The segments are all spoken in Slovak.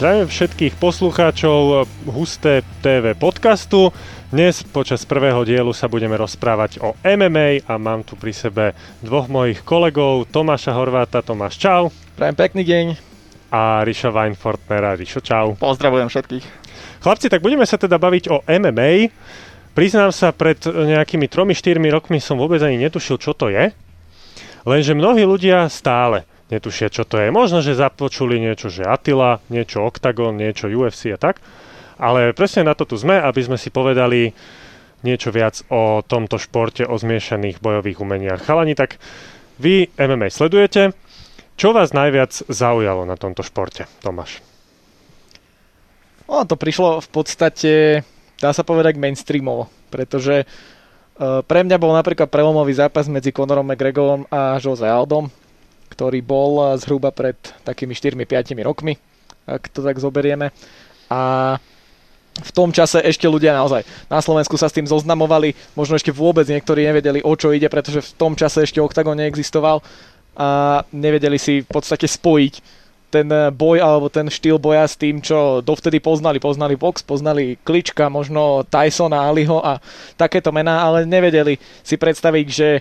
Zdravím všetkých poslucháčov Husté TV podcastu. Dnes počas prvého dielu sa budeme rozprávať o MMA a mám tu pri sebe dvoch mojich kolegov, Tomáša Horváta. Tomáš, čau. Prajem pekný deň. A Rišo Weinfortnera. Rišo, čau. Pozdravujem všetkých. Chlapci, tak budeme sa teda baviť o MMA. Priznám sa, pred nejakými 3-4 rokmi som vôbec ani netušil, čo to je. Lenže mnohí ľudia stále netušia, čo to je. Možno, že započuli niečo, že Attila, niečo Octagon, niečo UFC a tak. Ale presne na to tu sme, aby sme si povedali niečo viac o tomto športe, o zmiešaných bojových umeniach. Chalani, tak vy MMA sledujete. Čo vás najviac zaujalo na tomto športe, Tomáš? No, to prišlo v podstate, dá sa povedať, mainstreamovo, pretože uh, pre mňa bol napríklad prelomový zápas medzi Conorom McGregorom a Jose Aldom, ktorý bol zhruba pred takými 4-5 rokmi, ak to tak zoberieme. A v tom čase ešte ľudia naozaj na Slovensku sa s tým zoznamovali, možno ešte vôbec niektorí nevedeli, o čo ide, pretože v tom čase ešte Octagon neexistoval a nevedeli si v podstate spojiť ten boj alebo ten štýl boja s tým, čo dovtedy poznali. Poznali box, poznali Klička, možno Tysona, Aliho a takéto mená, ale nevedeli si predstaviť, že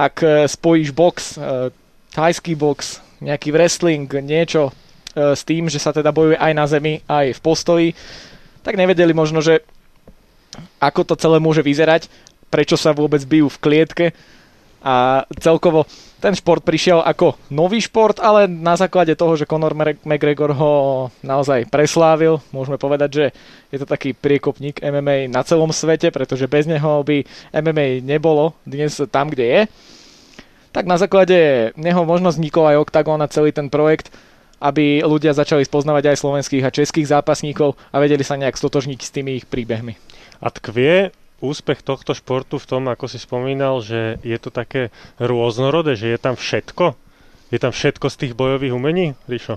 ak spojíš box, thajský box, nejaký wrestling, niečo e, s tým, že sa teda bojuje aj na zemi, aj v postoji, tak nevedeli možno, že ako to celé môže vyzerať, prečo sa vôbec bijú v klietke. A celkovo ten šport prišiel ako nový šport, ale na základe toho, že Conor McGregor ho naozaj preslávil, môžeme povedať, že je to taký priekopník MMA na celom svete, pretože bez neho by MMA nebolo dnes tam, kde je tak na základe neho možno vznikol aj Octagon a celý ten projekt, aby ľudia začali spoznávať aj slovenských a českých zápasníkov a vedeli sa nejak stotožniť s tými ich príbehmi. A tkvie úspech tohto športu v tom, ako si spomínal, že je to také rôznorodé, že je tam všetko? Je tam všetko z tých bojových umení, Ríšo?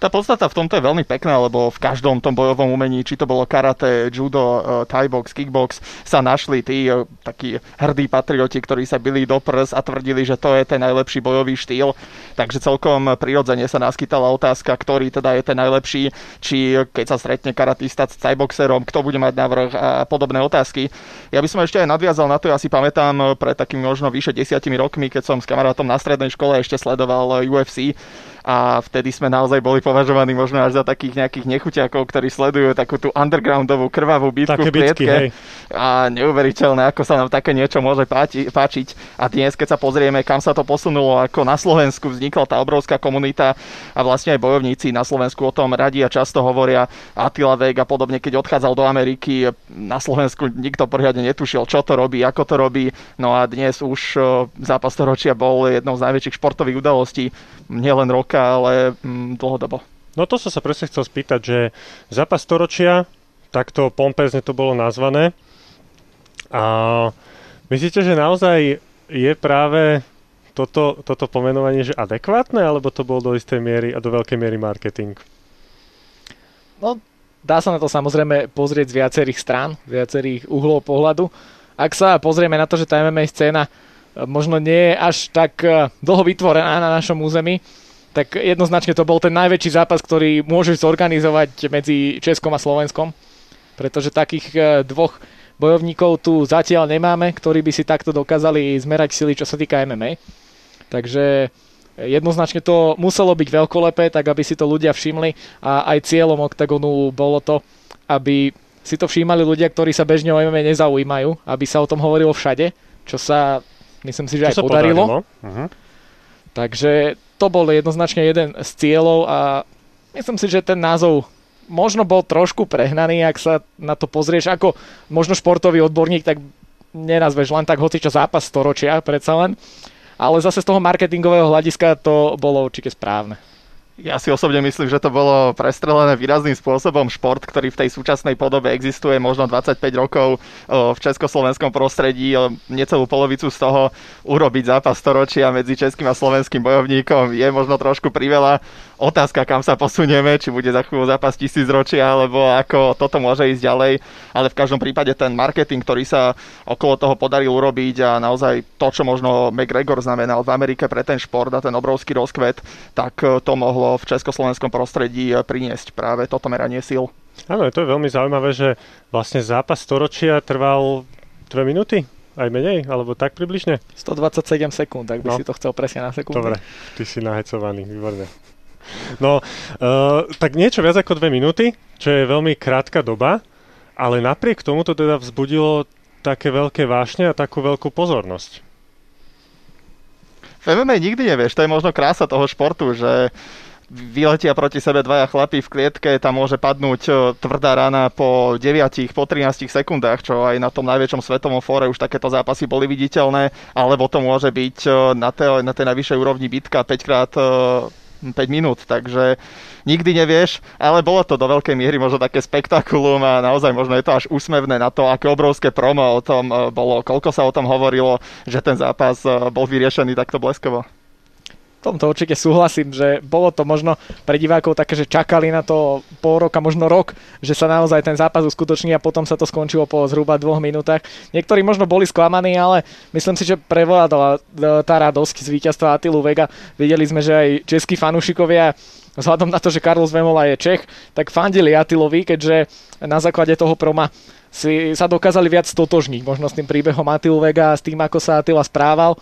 Tá podstata v tomto je veľmi pekná, lebo v každom tom bojovom umení, či to bolo karate, judo, uh, thai box, kickbox, sa našli tí uh, takí hrdí patrioti, ktorí sa bili do prs a tvrdili, že to je ten najlepší bojový štýl. Takže celkom prirodzene sa naskytala otázka, ktorý teda je ten najlepší, či keď sa stretne karatista s thai boxerom, kto bude mať navrh a podobné otázky. Ja by som ešte aj nadviazal na to, ja si pamätám pred takými možno vyše desiatimi rokmi, keď som s kamarátom na strednej škole ešte sledoval UFC, a vtedy sme naozaj boli považovaní možno až za takých nejakých nechuťakov, ktorí sledujú takú tú undergroundovú krvavú bitku Také v klietke. Bitky, hej. A neuveriteľné, ako sa nám také niečo môže páči, páčiť. A dnes, keď sa pozrieme, kam sa to posunulo, ako na Slovensku vznikla tá obrovská komunita a vlastne aj bojovníci na Slovensku o tom radi a často hovoria Attila Vek a podobne, keď odchádzal do Ameriky, na Slovensku nikto poriadne netušil, čo to robí, ako to robí. No a dnes už zápas storočia bol jednou z najväčších športových udalostí nielen rok roka, ale mm, dlhodobo. No to som sa presne chcel spýtať, že zápas storočia, takto pompezne to bolo nazvané. A myslíte, že naozaj je práve toto, toto pomenovanie že adekvátne, alebo to bol do istej miery a do veľkej miery marketing? No, dá sa na to samozrejme pozrieť z viacerých strán, z viacerých uhlov pohľadu. Ak sa pozrieme na to, že tá MMA scéna možno nie je až tak eh, dlho vytvorená na našom území, tak jednoznačne to bol ten najväčší zápas, ktorý môžeš zorganizovať medzi Českom a Slovenskom, pretože takých e, dvoch bojovníkov tu zatiaľ nemáme, ktorí by si takto dokázali zmerať sily, čo sa týka MMA. Takže jednoznačne to muselo byť veľkolepé, tak aby si to ľudia všimli a aj cieľom OKTAGONu bolo to, aby si to všímali ľudia, ktorí sa bežne o MMA nezaujímajú, aby sa o tom hovorilo všade, čo sa myslím si, že čo aj podarilo. podarilo. Uh-huh. Takže to bol jednoznačne jeden z cieľov a myslím si, že ten názov možno bol trošku prehnaný, ak sa na to pozrieš ako možno športový odborník, tak nenazveš len tak hocičo zápas storočia, predsa len. Ale zase z toho marketingového hľadiska to bolo určite správne. Ja si osobne myslím, že to bolo prestrelené výrazným spôsobom. Šport, ktorý v tej súčasnej podobe existuje možno 25 rokov v československom prostredí, necelú polovicu z toho urobiť zápas storočia medzi českým a slovenským bojovníkom je možno trošku priveľa. Otázka, kam sa posunieme, či bude za chvíľu zápas tisícročia, alebo ako toto môže ísť ďalej, ale v každom prípade ten marketing, ktorý sa okolo toho podaril urobiť a naozaj to, čo možno McGregor znamenal v Amerike pre ten šport a ten obrovský rozkvet, tak to mohlo v československom prostredí priniesť práve toto meranie síl. Áno, to je veľmi zaujímavé, že vlastne zápas storočia trval 2 minúty? Aj menej? Alebo tak približne? 127 sekúnd, tak by no. si to chcel presne na sekundu. Dobre, ty si nahecovaný, výborne. No, uh, tak niečo viac ako 2 minúty, čo je veľmi krátka doba, ale napriek tomu to teda vzbudilo také veľké vášne a takú veľkú pozornosť. V MMA nikdy nevieš, to je možno krása toho športu, že vyletia proti sebe dvaja chlapí v klietke, tam môže padnúť e, tvrdá rana po 9, po 13 sekundách, čo aj na tom najväčšom svetovom fóre už takéto zápasy boli viditeľné, alebo to môže byť e, na tej, na tej najvyššej úrovni bitka 5 krát 5 e, minút, takže nikdy nevieš, ale bolo to do veľkej miery možno také spektakulum a naozaj možno je to až úsmevné na to, aké obrovské promo o tom bolo, koľko sa o tom hovorilo, že ten zápas bol vyriešený takto bleskovo tomto určite súhlasím, že bolo to možno pre divákov také, že čakali na to pol roka, možno rok, že sa naozaj ten zápas uskutoční a potom sa to skončilo po zhruba dvoch minútach. Niektorí možno boli sklamaní, ale myslím si, že prevládala e, tá radosť z víťazstva Atilu Vega. Videli sme, že aj českí fanúšikovia vzhľadom na to, že Carlos Vemola je Čech, tak fandili Atilovi, keďže na základe toho proma si sa dokázali viac stotožniť možno s tým príbehom Atilu Vega a s tým, ako sa Atila správal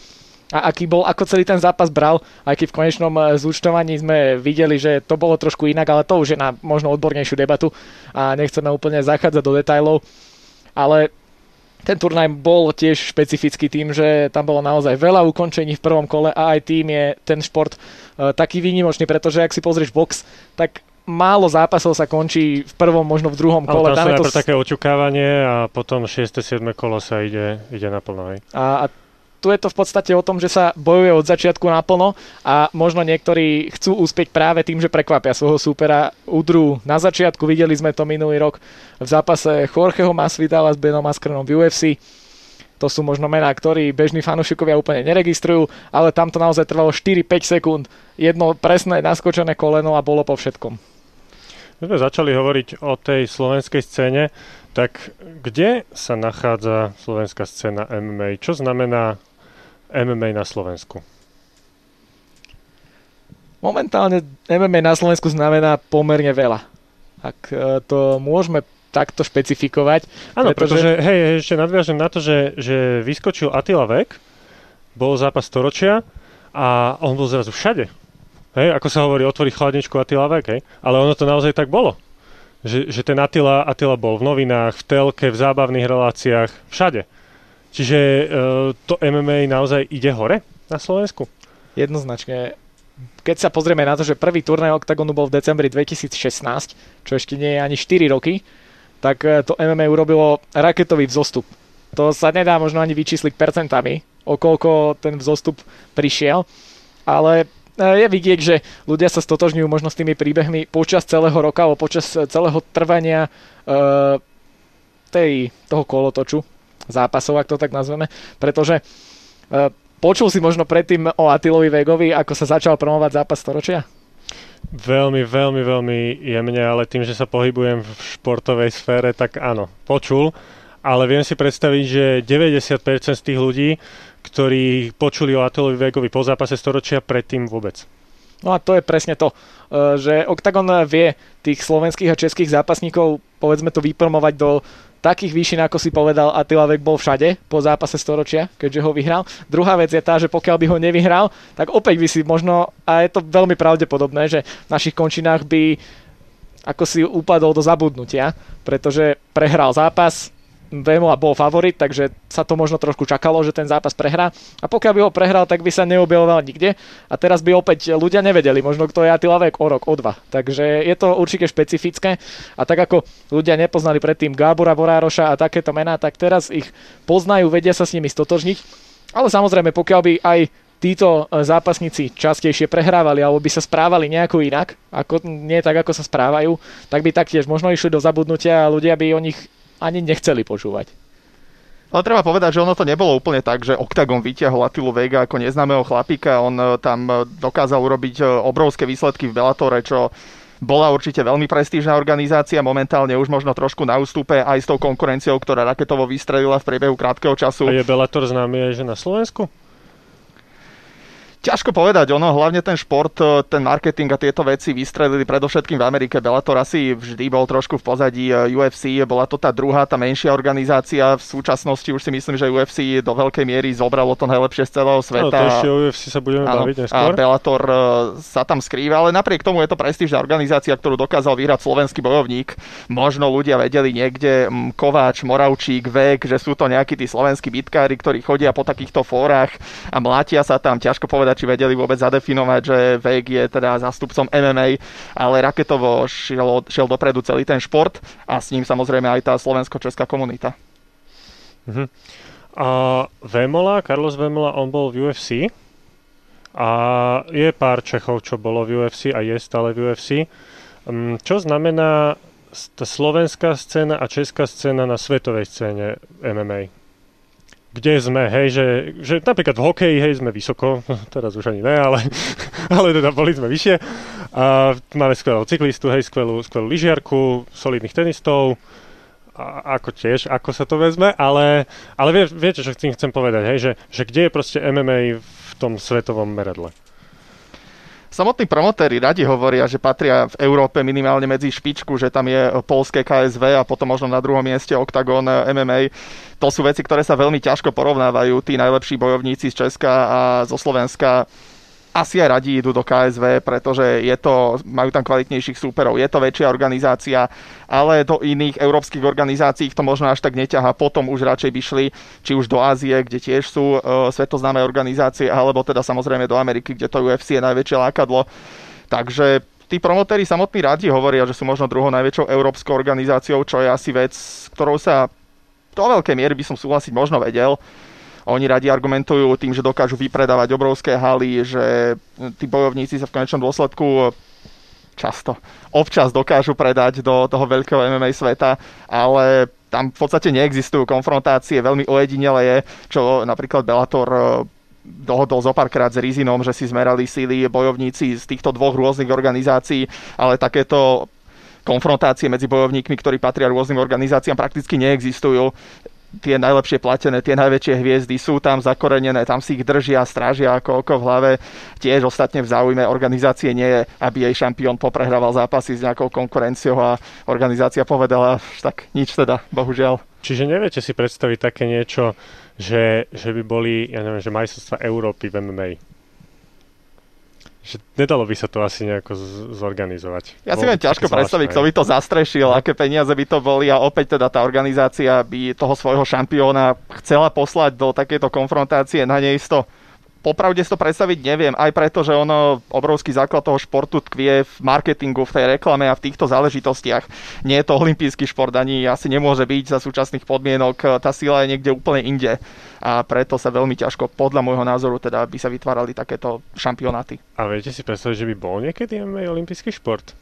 a aký bol, ako celý ten zápas bral, aj keď v konečnom e, zúčtovaní sme videli, že to bolo trošku inak, ale to už je na možno odbornejšiu debatu a nechceme úplne zachádzať do detajlov, ale ten turnaj bol tiež špecifický tým, že tam bolo naozaj veľa ukončení v prvom kole a aj tým je ten šport uh, taký výnimočný, pretože ak si pozrieš box, tak málo zápasov sa končí v prvom, možno v druhom kole. Ale tam sú to... také očukávanie a potom 6. 7. kolo sa ide, ide naplno. A, a tu je to v podstate o tom, že sa bojuje od začiatku naplno a možno niektorí chcú úspieť práve tým, že prekvapia svojho súpera. Udru na začiatku, videli sme to minulý rok v zápase Jorgeho Masvidala s Benom Askrenom v UFC. To sú možno mená, ktorí bežní fanúšikovia úplne neregistrujú, ale tam to naozaj trvalo 4-5 sekúnd. Jedno presné naskočené koleno a bolo po všetkom. My sme začali hovoriť o tej slovenskej scéne, tak kde sa nachádza slovenská scéna MMA? Čo znamená MMA na Slovensku? Momentálne MMA na Slovensku znamená pomerne veľa. Ak e, to môžeme takto špecifikovať. Áno, pretože, pretože hej, ešte nadviažem na to, že, že vyskočil Attila Vek, bol zápas storočia a on bol zrazu všade. Hej, ako sa hovorí, otvoriť chladničku Attila Vek, hej? ale ono to naozaj tak bolo. Že, že ten Attila, Attila bol v novinách, v telke, v zábavných reláciách, všade. Čiže uh, to MMA naozaj ide hore na Slovensku? Jednoznačne. Keď sa pozrieme na to, že prvý turnaj OKTAGONu bol v decembri 2016, čo ešte nie je ani 4 roky, tak e, to MMA urobilo raketový vzostup. To sa nedá možno ani vyčísliť percentami, o koľko ten vzostup prišiel, ale e, je vidieť, že ľudia sa stotožňujú možno s tými príbehmi počas celého roka alebo počas celého trvania uh, tej, toho kolotoču, zápasov, ak to tak nazveme, pretože uh, počul si možno predtým o Atilovi Vegovi, ako sa začal promovať zápas storočia? Veľmi, veľmi, veľmi jemne, ale tým, že sa pohybujem v športovej sfére, tak áno, počul, ale viem si predstaviť, že 90% z tých ľudí, ktorí počuli o Atilovi Vegovi po zápase storočia, predtým vôbec. No a to je presne to, e, že Octagon vie tých slovenských a českých zápasníkov, povedzme to, vypromovať do takých výšin, ako si povedal, Attila Vek bol všade po zápase storočia, keďže ho vyhral. Druhá vec je tá, že pokiaľ by ho nevyhral, tak opäť by si možno, a je to veľmi pravdepodobné, že v našich končinách by ako si upadol do zabudnutia, pretože prehral zápas, Vemola bol favorit, takže sa to možno trošku čakalo, že ten zápas prehrá. A pokiaľ by ho prehral, tak by sa neobjavoval nikde. A teraz by opäť ľudia nevedeli, možno kto je Attila Vek o rok, o dva. Takže je to určite špecifické. A tak ako ľudia nepoznali predtým Gábora Vorároša a takéto mená, tak teraz ich poznajú, vedia sa s nimi stotožniť. Ale samozrejme, pokiaľ by aj títo e, zápasníci častejšie prehrávali alebo by sa správali nejako inak, ako, nie tak, ako sa správajú, tak by taktiež možno išli do zabudnutia a ľudia by o nich ani nechceli počúvať. Ale treba povedať, že ono to nebolo úplne tak, že Octagon vyťahol Atilu Vega ako neznámeho chlapíka. On e, tam e, dokázal urobiť e, obrovské výsledky v Bellatore, čo bola určite veľmi prestížna organizácia, momentálne už možno trošku na ústupe aj s tou konkurenciou, ktorá raketovo vystrelila v priebehu krátkeho času. A je Bellator známy aj že na Slovensku? Ťažko povedať, ono hlavne ten šport, e, ten marketing a tieto veci vystrelili predovšetkým v Amerike. Bellator asi vždy bol trošku v pozadí e, UFC, bola to tá druhá, tá menšia organizácia. V súčasnosti už si myslím, že UFC do veľkej miery zobralo to najlepšie z celého sveta. No, to ešte o UFC sa budeme áno, baviť neskôr. A Bellator e, sa tam skrýva, ale napriek tomu je to prestížna organizácia, ktorú dokázal vyhrať slovenský bojovník. Možno ľudia vedeli niekde Kováč, Moravčík, Vek, že sú to nejakí tí slovenskí bitkári, ktorí chodia po takýchto fórach a mlátia sa tam. Ťažko povedať povedať, či vedeli vôbec zadefinovať, že Vek je teda zástupcom MMA, ale raketovo šiel, šiel dopredu celý ten šport a s ním samozrejme aj tá slovensko-česká komunita. Uh-huh. A Vemola, Carlos Vemola, on bol v UFC a je pár Čechov, čo bolo v UFC a je stále v UFC. Mm, čo znamená tá slovenská scéna a česká scéna na svetovej scéne MMA? Kde sme, hej, že, že napríklad v hokeji, hej, sme vysoko, teraz už ani ne, ale, ale teda boli sme vyššie. A máme skvelú cyklistu, hej, skvelú, skvelú lyžiarku, solidných tenistov, a ako tiež, ako sa to vezme, ale, ale vie, viete, čo tým chcem povedať, hej, že, že kde je proste MMA v tom svetovom meradle? Samotní promotéri radi hovoria, že patria v Európe minimálne medzi špičku, že tam je polské KSV a potom možno na druhom mieste Octagon MMA. To sú veci, ktoré sa veľmi ťažko porovnávajú. Tí najlepší bojovníci z Česka a zo Slovenska asi aj radi idú do KSV, pretože je to, majú tam kvalitnejších súperov, je to väčšia organizácia, ale do iných európskych organizácií to možno až tak neťaha. Potom už radšej by šli či už do Ázie, kde tiež sú uh, svetoznáme organizácie, alebo teda samozrejme do Ameriky, kde to UFC je najväčšie lákadlo. Takže tí promotéri samotní radi hovoria, že sú možno druhou najväčšou európskou organizáciou, čo je asi vec, ktorou sa do veľkej miery by som súhlasiť možno vedel. Oni radi argumentujú tým, že dokážu vypredávať obrovské haly, že tí bojovníci sa v konečnom dôsledku často, občas dokážu predať do toho veľkého MMA sveta, ale tam v podstate neexistujú. Konfrontácie, veľmi ojedinele je, čo napríklad Bellator eh, dohodol zo párkrát s Rizinom, že si zmerali síly bojovníci z týchto dvoch rôznych organizácií, ale takéto konfrontácie medzi bojovníkmi, ktorí patria rôznym organizáciám, prakticky neexistujú tie najlepšie platené, tie najväčšie hviezdy sú tam zakorenené, tam si ich držia, strážia ako oko v hlave. Tiež ostatne v záujme organizácie nie je, aby jej šampión poprehrával zápasy s nejakou konkurenciou a organizácia povedala, tak nič teda, bohužiaľ. Čiže neviete si predstaviť také niečo, že, že by boli, ja neviem, že majstrovstvá Európy v MMA? Že nedalo by sa to asi nejako zorganizovať. Ja si viem ťažko predstaviť, kto by to zastrešil, aké peniaze by to boli a opäť teda tá organizácia by toho svojho šampióna chcela poslať do takéto konfrontácie na neisto popravde si to predstaviť neviem, aj preto, že ono, obrovský základ toho športu tkvie v marketingu, v tej reklame a v týchto záležitostiach. Nie je to olimpijský šport, ani asi nemôže byť za súčasných podmienok, tá sila je niekde úplne inde a preto sa veľmi ťažko, podľa môjho názoru, teda by sa vytvárali takéto šampionáty. A viete si predstaviť, že by bol niekedy MMA olimpijský šport?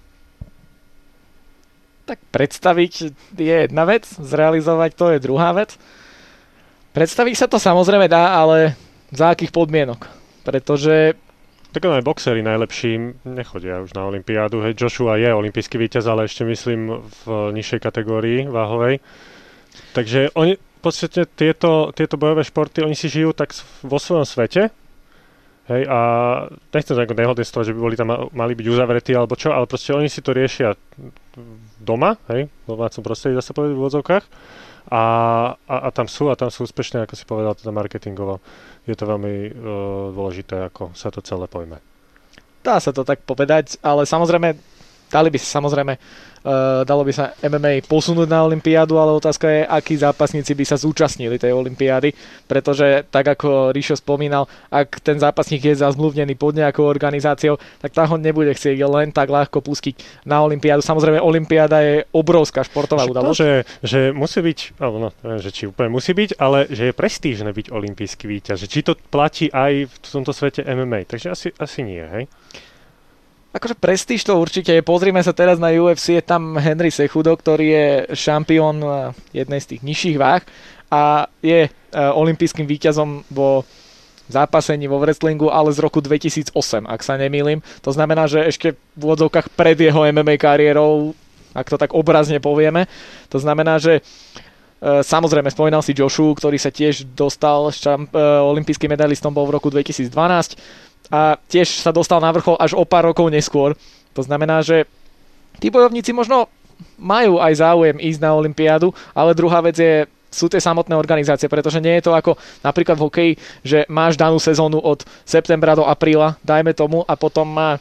Tak predstaviť je jedna vec, zrealizovať to je druhá vec. Predstaviť sa to samozrejme dá, ale za akých podmienok. Pretože tak aj boxery najlepší nechodia už na Olympiádu. Hej, Joshua je olimpijský víťaz, ale ešte myslím v nižšej kategórii váhovej. Takže oni, v podstate tieto, tieto bojové športy, oni si žijú tak vo svojom svete. Hej, a nechcem z toho, že by boli tam mali byť uzavretí alebo čo, ale proste oni si to riešia doma, hej, v domácom prostredí, dá sa povedať v úvodzovkách a, a, a tam sú a tam sú úspešné, ako si povedal, teda marketingovo. Je to veľmi uh, dôležité, ako sa to celé pojme. Dá sa to tak povedať, ale samozrejme dali by sa samozrejme Uh, dalo by sa MMA posunúť na Olympiádu, ale otázka je, akí zápasníci by sa zúčastnili tej Olympiády, pretože tak ako Ríšo spomínal, ak ten zápasník je zazmluvnený pod nejakou organizáciou, tak tá ho nebude chcieť len tak ľahko pustiť na Olympiádu. Samozrejme, Olympiáda je obrovská športová udalosť. že, že musí byť, alebo no, že či úplne musí byť, ale že je prestížne byť olimpijský víťaz. Či to platí aj v tomto svete MMA. Takže asi, asi nie, hej? Akože prestíž to určite je. Pozrime sa teraz na UFC, je tam Henry Sechudo, ktorý je šampión jednej z tých nižších váh a je uh, olympijským víťazom vo zápasení vo wrestlingu, ale z roku 2008, ak sa nemýlim. To znamená, že ešte v úvodzovkách pred jeho MMA kariérou, ak to tak obrazne povieme. To znamená, že uh, samozrejme spomínal si Joshu, ktorý sa tiež dostal, šamp- olimpijským medailistom bol v roku 2012 a tiež sa dostal na vrchol až o pár rokov neskôr. To znamená, že tí bojovníci možno majú aj záujem ísť na Olympiádu, ale druhá vec je, sú tie samotné organizácie, pretože nie je to ako napríklad v hokeji, že máš danú sezónu od septembra do apríla, dajme tomu, a potom má,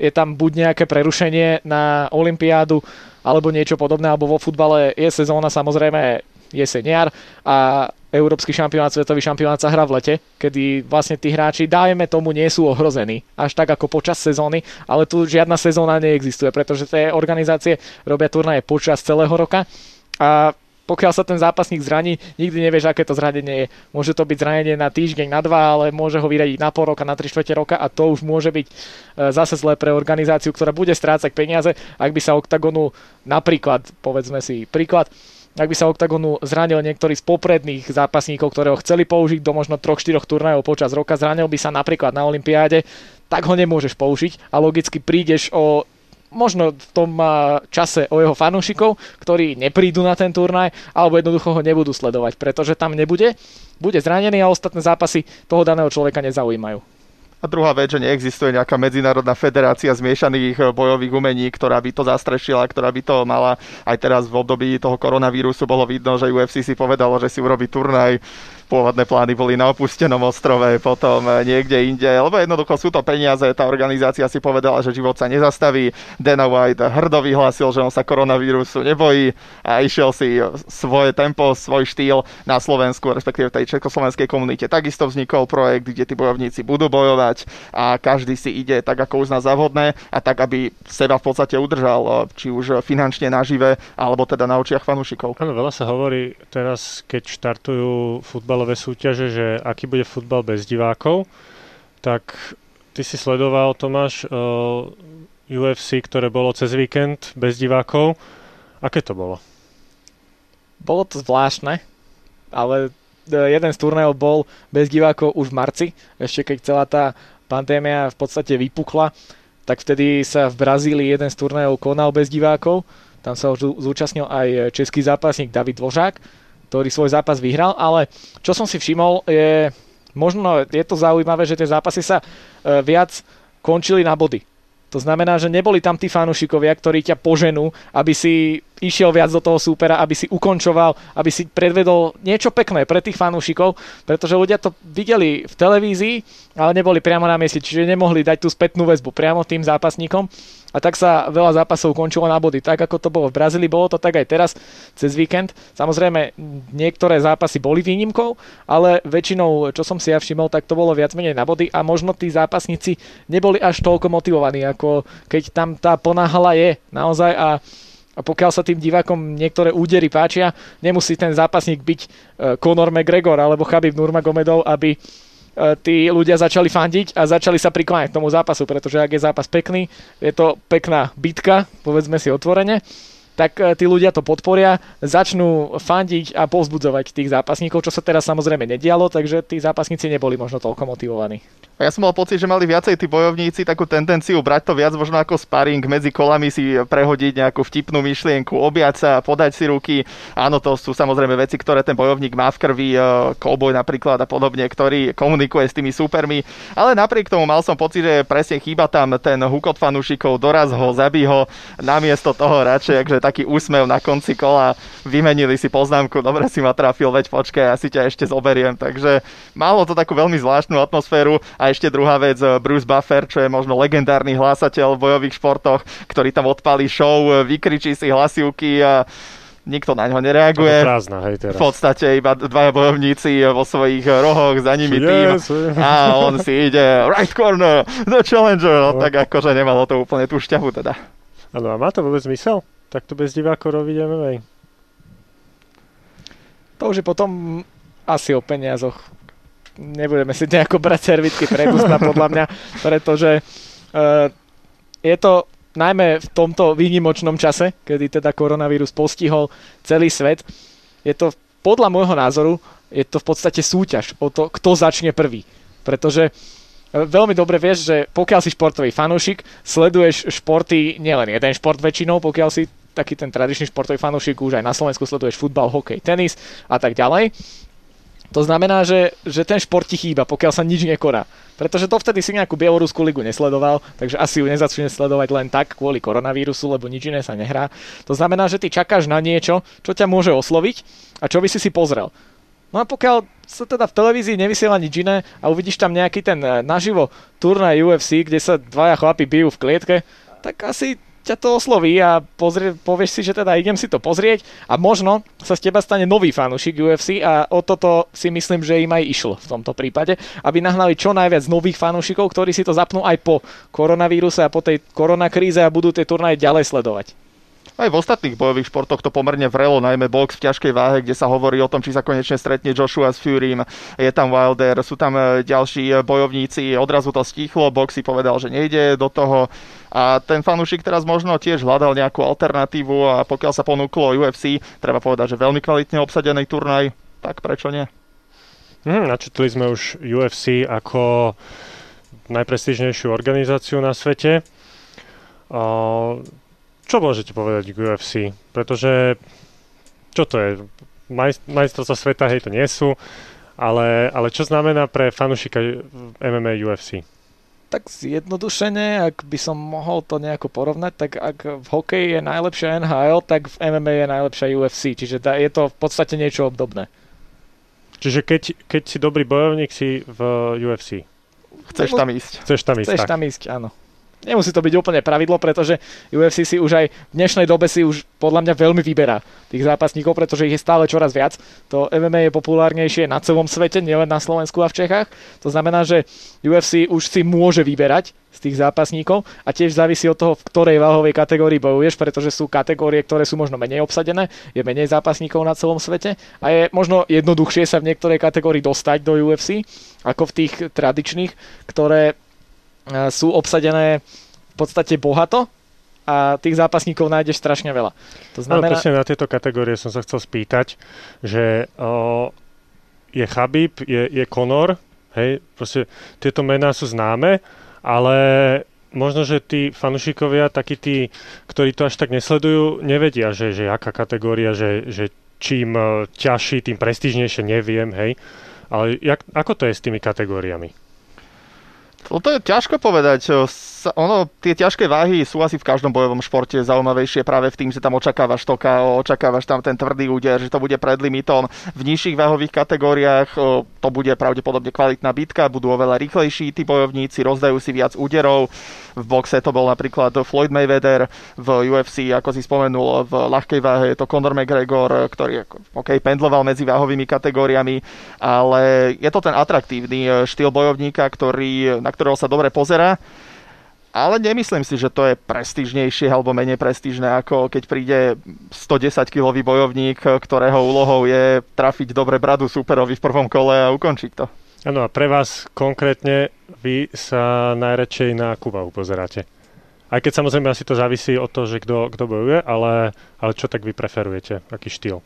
je tam buď nejaké prerušenie na Olympiádu, alebo niečo podobné, alebo vo futbale je sezóna samozrejme jeseniar a Európsky šampionát, svetový šampionát sa hrá v lete, kedy vlastne tí hráči, dajme tomu, nie sú ohrození, až tak ako počas sezóny, ale tu žiadna sezóna neexistuje, pretože tie organizácie robia turnaje počas celého roka a pokiaľ sa ten zápasník zraní, nikdy nevieš, aké to zranenie je. Môže to byť zranenie na týždeň, na dva, ale môže ho vyradiť na pol roka, na tri štvrte roka a to už môže byť e, zase zlé pre organizáciu, ktorá bude strácať peniaze, ak by sa OKTAGONu napríklad, povedzme si príklad, ak by sa OKTAGONu zranil niektorý z popredných zápasníkov, ktorého chceli použiť do možno 3-4 turnajov počas roka, zranil by sa napríklad na Olympiáde, tak ho nemôžeš použiť a logicky prídeš o možno v tom čase o jeho fanúšikov, ktorí neprídu na ten turnaj, alebo jednoducho ho nebudú sledovať, pretože tam nebude, bude zranený a ostatné zápasy toho daného človeka nezaujímajú. A druhá vec, že neexistuje nejaká medzinárodná federácia zmiešaných eh, bojových umení, ktorá by to zastrešila, ktorá by to mala. Aj teraz v období toho koronavírusu bolo vidno, že UFC si povedalo, že si urobí turnaj pôvodné plány boli na opustenom ostrove, potom eh, niekde inde, lebo jednoducho sú to peniaze, tá organizácia si povedala, že život sa nezastaví. Dana White hrdo vyhlásil, že on sa koronavírusu nebojí a išiel si svoje tempo, svoj štýl na Slovensku, respektíve v tej československej komunite. Takisto vznikol projekt, kde tí bojovníci budú bojovať a každý si ide tak, ako uzná za vhodné a tak, aby seba v podstate udržal, eh, či už finančne nažive, alebo teda na očiach fanúšikov. Áno, veľa sa hovorí teraz, keď štartujú futbal futbalové súťaže, že aký bude futbal bez divákov, tak ty si sledoval, Tomáš, uh, eh, UFC, ktoré bolo cez víkend bez divákov. Aké to bolo? Bolo to zvláštne, ale eh, jeden z turnajov bol bez divákov už v marci, ešte keď celá tá pandémia v podstate vypukla, tak vtedy sa v Brazílii jeden z turnajov konal bez divákov. Tam sa už zúčastnil aj český zápasník David Dvořák ktorý svoj zápas vyhral, ale čo som si všimol je, možno je to zaujímavé, že tie zápasy sa e, viac končili na body. To znamená, že neboli tam tí fanúšikovia, ktorí ťa poženú, aby si išiel viac do toho súpera, aby si ukončoval, aby si predvedol niečo pekné pre tých fanúšikov, pretože ľudia to videli v televízii, ale neboli priamo na mieste, čiže nemohli dať tú spätnú väzbu priamo tým zápasníkom a tak sa veľa zápasov končilo na body. Tak ako to bolo v Brazílii, bolo to tak aj teraz cez víkend. Samozrejme, niektoré zápasy boli výnimkou, ale väčšinou, čo som si ja všimol, tak to bolo viac menej na body a možno tí zápasníci neboli až toľko motivovaní, ako keď tam tá ponáhala je naozaj a a pokiaľ sa tým divákom niektoré údery páčia, nemusí ten zápasník byť e, Conor McGregor alebo Khabib Nurmagomedov, aby tí ľudia začali fandiť a začali sa prikláňať k tomu zápasu, pretože ak je zápas pekný, je to pekná bitka, povedzme si otvorene, tak e, tí ľudia to podporia, začnú fandiť a povzbudzovať tých zápasníkov, čo sa teraz samozrejme nedialo, takže tí zápasníci neboli možno toľko motivovaní. A ja som mal pocit, že mali viacej tí bojovníci takú tendenciu brať to viac možno ako sparring, medzi kolami si prehodiť nejakú vtipnú myšlienku, objať sa, podať si ruky. Áno, to sú samozrejme veci, ktoré ten bojovník má v krvi, kouboj e, napríklad a podobne, ktorý komunikuje s tými súpermi. Ale napriek tomu mal som pocit, že presne chýba tam ten hukot fanúšikov, doraz ho, zabí ho, namiesto toho radšej, akže taký úsmev na konci kola, vymenili si poznámku, dobre si ma trafil, veď počkaj, ja si ťa ešte zoberiem. Takže malo to takú veľmi zvláštnu atmosféru a ešte druhá vec, eh, Bruce Buffer, čo je možno legendárny hlásateľ v bojových športoch, ktorý tam odpalí show, eh, vykričí si hlasivky a nikto na ňo nereaguje. Prázdna, hej, teraz. V podstate iba dvaja bojovníci vo svojich rohoch, za nimi yes, tým. A on si ide right corner, the challenger. No. Tak akože nemalo to úplne tú šťavu teda. Áno, a má to vôbec zmysel? Tak to bez divákov robiť MMA? To už je potom asi o peniazoch nebudeme si nejako brať servitky pre ústa, podľa mňa, pretože uh, je to najmä v tomto výnimočnom čase, kedy teda koronavírus postihol celý svet, je to podľa môjho názoru, je to v podstate súťaž o to, kto začne prvý. Pretože e, veľmi dobre vieš, že pokiaľ si športový fanúšik, sleduješ športy, nielen jeden šport väčšinou, pokiaľ si taký ten tradičný športový fanúšik, už aj na Slovensku sleduješ futbal, hokej, tenis a tak ďalej. To znamená, že, že ten šport ti chýba, pokiaľ sa nič nekoná. Pretože to vtedy si nejakú bieloruskú ligu nesledoval, takže asi ju nezačne sledovať len tak kvôli koronavírusu, lebo nič iné sa nehrá. To znamená, že ty čakáš na niečo, čo ťa môže osloviť a čo by si si pozrel. No a pokiaľ sa teda v televízii nevysiela nič iné a uvidíš tam nejaký ten eh, naživo turnaj UFC, kde sa dvaja chlapi bijú v klietke, tak asi ťa to osloví a pozrie, povieš si, že teda idem si to pozrieť a možno sa z teba stane nový fanúšik UFC a o toto si myslím, že im aj išlo v tomto prípade, aby nahnali čo najviac nových fanúšikov, ktorí si to zapnú aj po koronavíruse a po tej koronakríze a budú tie turnaje ďalej sledovať. Aj v ostatných bojových športoch to pomerne vrelo, najmä box v ťažkej váhe, kde sa hovorí o tom, či sa konečne stretne Joshua s Furym, je tam Wilder, sú tam e, ďalší e, bojovníci, odrazu to stichlo, box si povedal, že nejde do toho a ten fanúšik teraz možno tiež hľadal nejakú alternatívu a pokiaľ sa ponúklo UFC, treba povedať, že veľmi kvalitne obsadený turnaj, tak prečo nie? Hmm, načetli sme už UFC ako najprestížnejšiu organizáciu na svete. Uh, čo môžete povedať k UFC? Pretože, čo to je? Maj, sveta, hej, to nie sú, ale, ale čo znamená pre fanúšika MMA UFC? Tak zjednodušene, ak by som mohol to nejako porovnať, tak ak v hokeji je najlepšia NHL, tak v MMA je najlepšia UFC. Čiže je to v podstate niečo obdobné. Čiže keď, keď si dobrý bojovník, si v UFC. Chceš tam ísť. Chceš tam ísť, Chceš tak. tam ísť, áno. Nemusí to byť úplne pravidlo, pretože UFC si už aj v dnešnej dobe si už podľa mňa veľmi vyberá tých zápasníkov, pretože ich je stále čoraz viac. To MMA je populárnejšie na celom svete, nielen na Slovensku a v Čechách. To znamená, že UFC už si môže vyberať z tých zápasníkov a tiež závisí od toho, v ktorej váhovej kategórii bojuješ, pretože sú kategórie, ktoré sú možno menej obsadené, je menej zápasníkov na celom svete a je možno jednoduchšie sa v niektorej kategórii dostať do UFC ako v tých tradičných, ktoré sú obsadené v podstate bohato a tých zápasníkov nájdeš strašne veľa. To znamená... No, presne na tieto kategórie som sa chcel spýtať, že o, je Chabib, je, je Conor, hej, proste tieto mená sú známe, ale možno, že tí fanúšikovia, takí tí, ktorí to až tak nesledujú, nevedia, že, že aká kategória, že, že čím ťažší, tým prestížnejšie, neviem, hej. Ale jak, ako to je s tými kategóriami? No to je ťažko povedať. Ono, tie ťažké váhy sú asi v každom bojovom športe zaujímavejšie práve v tým, že tam očakávaš toka, očakávaš tam ten tvrdý úder, že to bude pred limitom. V nižších váhových kategóriách to bude pravdepodobne kvalitná bitka, budú oveľa rýchlejší tí bojovníci, rozdajú si viac úderov. V boxe to bol napríklad Floyd Mayweather, v UFC, ako si spomenul, v ľahkej váhe je to Conor McGregor, ktorý OK, pendloval medzi váhovými kategóriami, ale je to ten atraktívny štýl bojovníka, ktorý, na ktorého sa dobre pozera. Ale nemyslím si, že to je prestížnejšie alebo menej prestížne, ako keď príde 110-kilový bojovník, ktorého úlohou je trafiť dobre bradu superovi v prvom kole a ukončiť to. Áno, a pre vás konkrétne vy sa najradšej na Kuba upozeráte. Aj keď samozrejme asi to závisí od toho, že kto, kto bojuje, ale, ale čo tak vy preferujete? Aký štýl?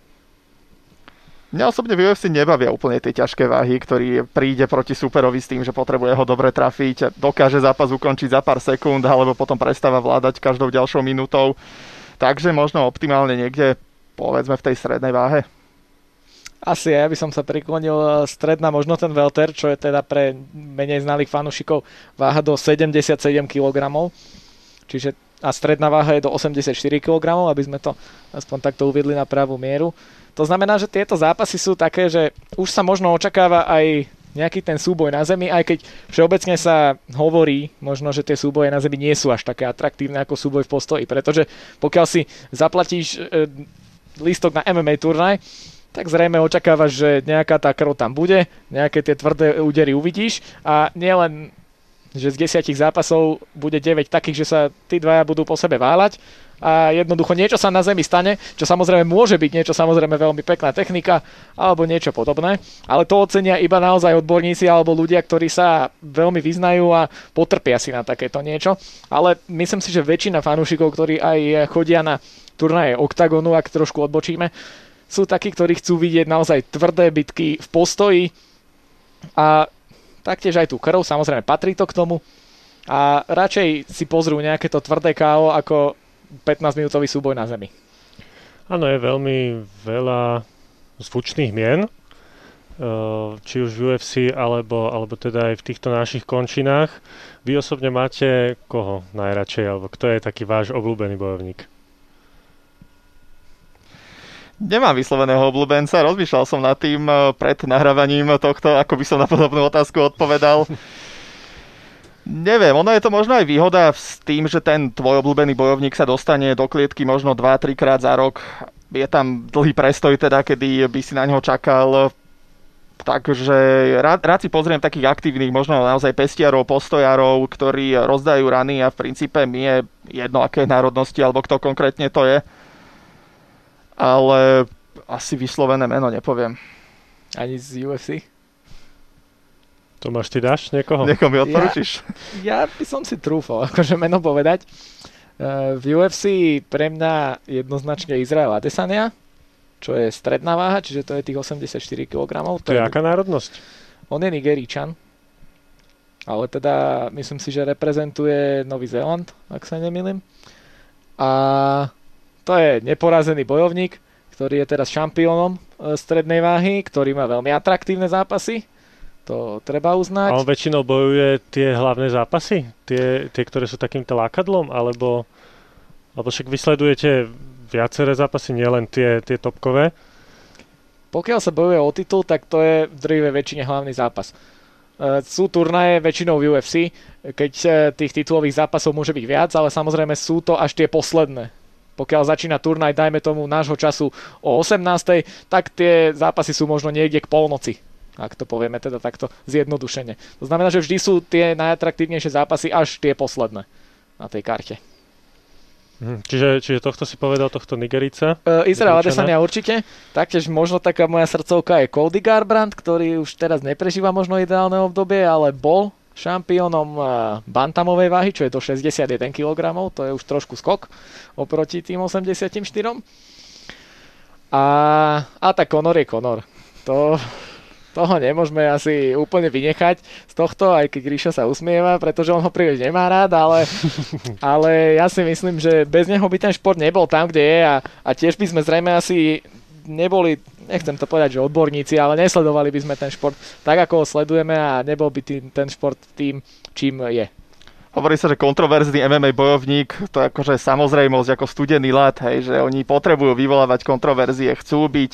Mňa osobne v UFC nebavia úplne tie ťažké váhy, ktorý príde proti superovi s tým, že potrebuje ho dobre trafiť, dokáže zápas ukončiť za pár sekúnd, alebo potom prestáva vládať každou ďalšou minútou. Takže možno optimálne niekde, povedzme v tej strednej váhe. Asi ja by som sa priklonil eh, stredná, možno ten Welter, čo je teda pre menej znalých fanúšikov váha do 77 kg. Čiže a stredná váha je do 84 kg, aby sme to aspoň takto uviedli na pravú mieru. To znamená, že tieto zápasy sú také, že už sa možno očakáva aj nejaký ten súboj na zemi, aj keď všeobecne sa hovorí možno, že tie súboje na zemi nie sú až také atraktívne ako súboj v postoji, pretože pokiaľ si zaplatíš e, lístok na MMA turnaj, tak zrejme očakávaš, že nejaká tá krv tam bude, nejaké tie tvrdé údery uvidíš a nielen že z desiatich zápasov bude 9 takých, že sa tí dvaja budú po sebe váľať a jednoducho niečo sa na zemi stane, čo samozrejme môže byť niečo samozrejme veľmi pekná technika alebo niečo podobné, ale to ocenia iba naozaj odborníci alebo ľudia, ktorí sa veľmi vyznajú a potrpia si na takéto niečo, ale myslím si, že väčšina fanúšikov, ktorí aj chodia na turnaje OKTAGONu, ak trošku odbočíme, sú takí, ktorí chcú vidieť naozaj tvrdé bitky v postoji a taktiež aj tú krv, samozrejme patrí to k tomu. A radšej si pozrú nejaké to tvrdé KO ako 15-minútový súboj na zemi. Áno, je veľmi veľa zvučných mien, eh, či už v UFC, alebo, alebo teda aj v týchto našich končinách. Vy osobne máte koho najradšej, alebo kto je taký váš obľúbený bojovník? Nemám vysloveného obľúbenca, rozmýšľal som nad tým eh, pred nahrávaním tohto, ako by som na podobnú otázku odpovedal. Neviem, ono je to možno aj výhoda s tým, že ten tvoj obľúbený bojovník sa dostane do klietky možno 2-3 krát za rok. Je tam dlhý prestoj teda, kedy by si na neho čakal. Takže rád, rád si pozriem takých aktívnych, možno naozaj pestiarov, postojárov, ktorí rozdajú rany a v princípe mi je jedno, aké národnosti alebo kto konkrétne to je ale asi vyslovené meno nepoviem. Ani z UFC? Tomáš, ty dáš niekoho? Niekoho mi odporučíš? Ja, ja by som si trúfal, akože meno povedať. Uh, v UFC pre mňa jednoznačne Izrael Adesanya, čo je stredná váha, čiže to je tých 84 kg. To, to je aká národnosť? On je Nigeričan, ale teda myslím si, že reprezentuje Nový Zéland, ak sa nemýlim. A to je neporazený bojovník, ktorý je teraz šampiónom e, strednej váhy, ktorý má veľmi atraktívne zápasy. To treba uznať. A on väčšinou bojuje tie hlavné zápasy? Tie, tie ktoré sú takýmto lákadlom? Alebo, alebo však vysledujete viaceré zápasy, nielen tie, tie topkové? Pokiaľ sa bojuje o titul, tak to je v drvivej väčšine hlavný zápas. E, sú turnaje väčšinou v UFC, keď e, tých titulových zápasov môže byť viac, ale samozrejme sú to až tie posledné pokiaľ začína turnaj, dajme tomu nášho času o 18. tak tie zápasy sú možno niekde k polnoci ak to povieme teda takto zjednodušene. To znamená, že vždy sú tie najatraktívnejšie zápasy až tie posledné na tej karte. Mhm. Čiže, čiže tohto si povedal, tohto Nigerica? Uh, Izrael Adesanya určite. Taktiež možno taká moja srdcovka je Cody Garbrandt, ktorý už teraz neprežíva možno ideálne obdobie, ale bol šampiónom eh, bantamovej váhy, čo je to 61 kg, to je už trošku skok oproti tým 84. A, a tak Conor je Conor. To, toho nemôžeme asi úplne vynechať z tohto, aj keď Ríša sa usmieva, pretože on ho príliš nemá rád, ale, ale ja si myslím, že bez neho by ten šport nebol tam, kde je a, a tiež by sme zrejme asi neboli, nechcem to povedať, že odborníci, ale nesledovali by sme ten šport tak, ako ho sledujeme a nebol by tým, ten šport tým, čím je. Hovorí sa, že kontroverzný MMA bojovník, to je akože samozrejmosť, ako studený lat, hej, že oni potrebujú vyvolávať kontroverzie, chcú byť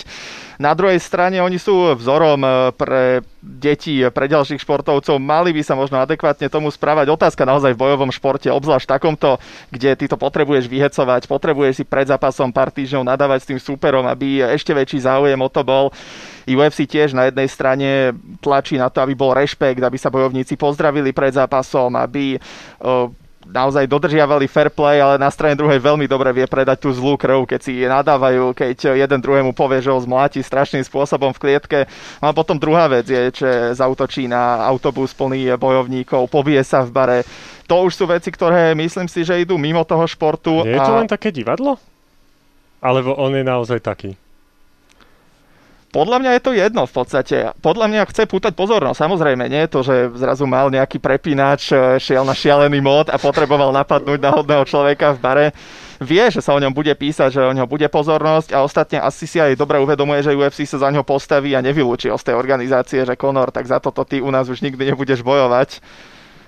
na druhej strane oni sú vzorom e, pre deti, pre ďalších športovcov. Mali by sa možno adekvátne tomu správať. Otázka naozaj v bojovom športe, obzvlášť takomto, kde ty to potrebuješ vyhecovať, potrebuješ si pred zápasom pár týždňov nadávať s tým súperom, aby ešte väčší záujem o to bol. UFC tiež na jednej strane tlačí na to, aby bol rešpekt, aby sa bojovníci pozdravili pred zápasom, aby naozaj dodržiavali fair play, ale na strane druhej veľmi dobre vie predať tú zlú krv, keď si nadávajú, keď jeden druhému povie, že ho zmláti strašným spôsobom v klietke. No a potom druhá vec je, že zautočí na autobus plný bojovníkov, povie sa v bare. To už sú veci, ktoré myslím si, že idú mimo toho športu. Nie je to len také divadlo? Alebo on je naozaj taký? Podľa mňa je to jedno v podstate. Podľa mňa chce pútať pozornosť. Samozrejme, nie je to, že zrazu mal nejaký prepínač, e, šiel na šialený mód a potreboval napadnúť náhodného človeka v bare. Vie, že sa o ňom bude písať, že o ňom bude pozornosť a ostatne asi si aj dobre uvedomuje, že UFC sa za ňo postaví a nevylúči z tej organizácie, že Conor, tak za toto ty u nás už nikdy nebudeš bojovať.